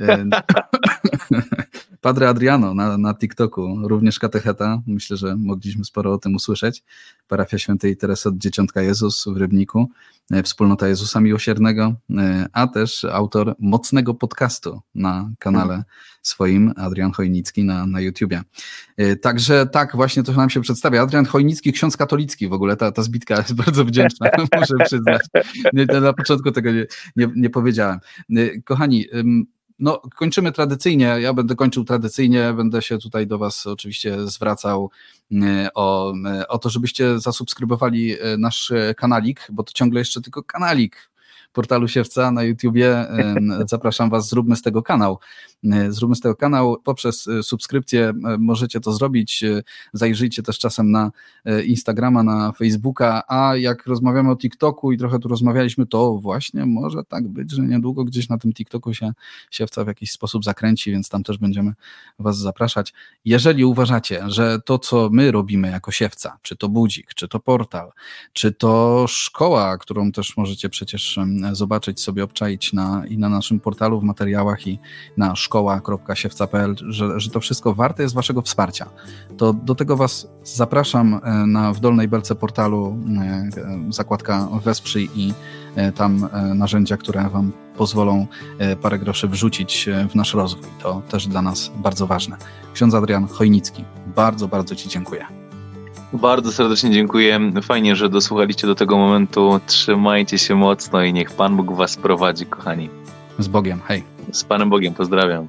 Padre Adriano na, na TikToku, również katecheta. Myślę, że mogliśmy sporo o tym usłyszeć. Parafia Świętej Teresy od Dzieciątka Jezus w Rybniku, e, Wspólnota Jezusa Miłosiernego, e, a też autor mocnego podcastu na kanale swoim, Adrian Chojnicki na, na YouTubie. E, także tak, właśnie to nam się przedstawia. Adrian Chojnicki, ksiądz katolicki w ogóle, ta, ta zbitka jest bardzo wdzięczna, muszę przyznać. Na początku tego nie, nie, nie powiedziałem. Kochani, no, kończymy tradycyjnie. Ja będę kończył tradycyjnie. Będę się tutaj do Was oczywiście zwracał e, o, e, o to, żebyście zasubskrybowali e, nasz kanalik, bo to ciągle jeszcze tylko kanalik portalu Siewca na YouTubie. Zapraszam Was, zróbmy z tego kanał. Zróbmy z tego kanał. Poprzez subskrypcję możecie to zrobić. Zajrzyjcie też czasem na Instagrama, na Facebooka, a jak rozmawiamy o TikToku i trochę tu rozmawialiśmy, to właśnie może tak być, że niedługo gdzieś na tym TikToku się Siewca w jakiś sposób zakręci, więc tam też będziemy Was zapraszać. Jeżeli uważacie, że to, co my robimy jako Siewca, czy to budzik, czy to portal, czy to szkoła, którą też możecie przecież zobaczyć, sobie obczaić na, i na naszym portalu w materiałach i na szkoła.siewca.pl, że, że to wszystko warte jest Waszego wsparcia. To do tego Was zapraszam e, na w dolnej belce portalu e, zakładka Wesprzyj i e, tam narzędzia, które Wam pozwolą parę groszy wrzucić w nasz rozwój. To też dla nas bardzo ważne. Ksiądz Adrian Chojnicki, bardzo, bardzo Ci dziękuję. Bardzo serdecznie dziękuję. Fajnie, że dosłuchaliście do tego momentu. Trzymajcie się mocno i niech Pan Bóg Was prowadzi, kochani. Z Bogiem, hej. Z Panem Bogiem, pozdrawiam.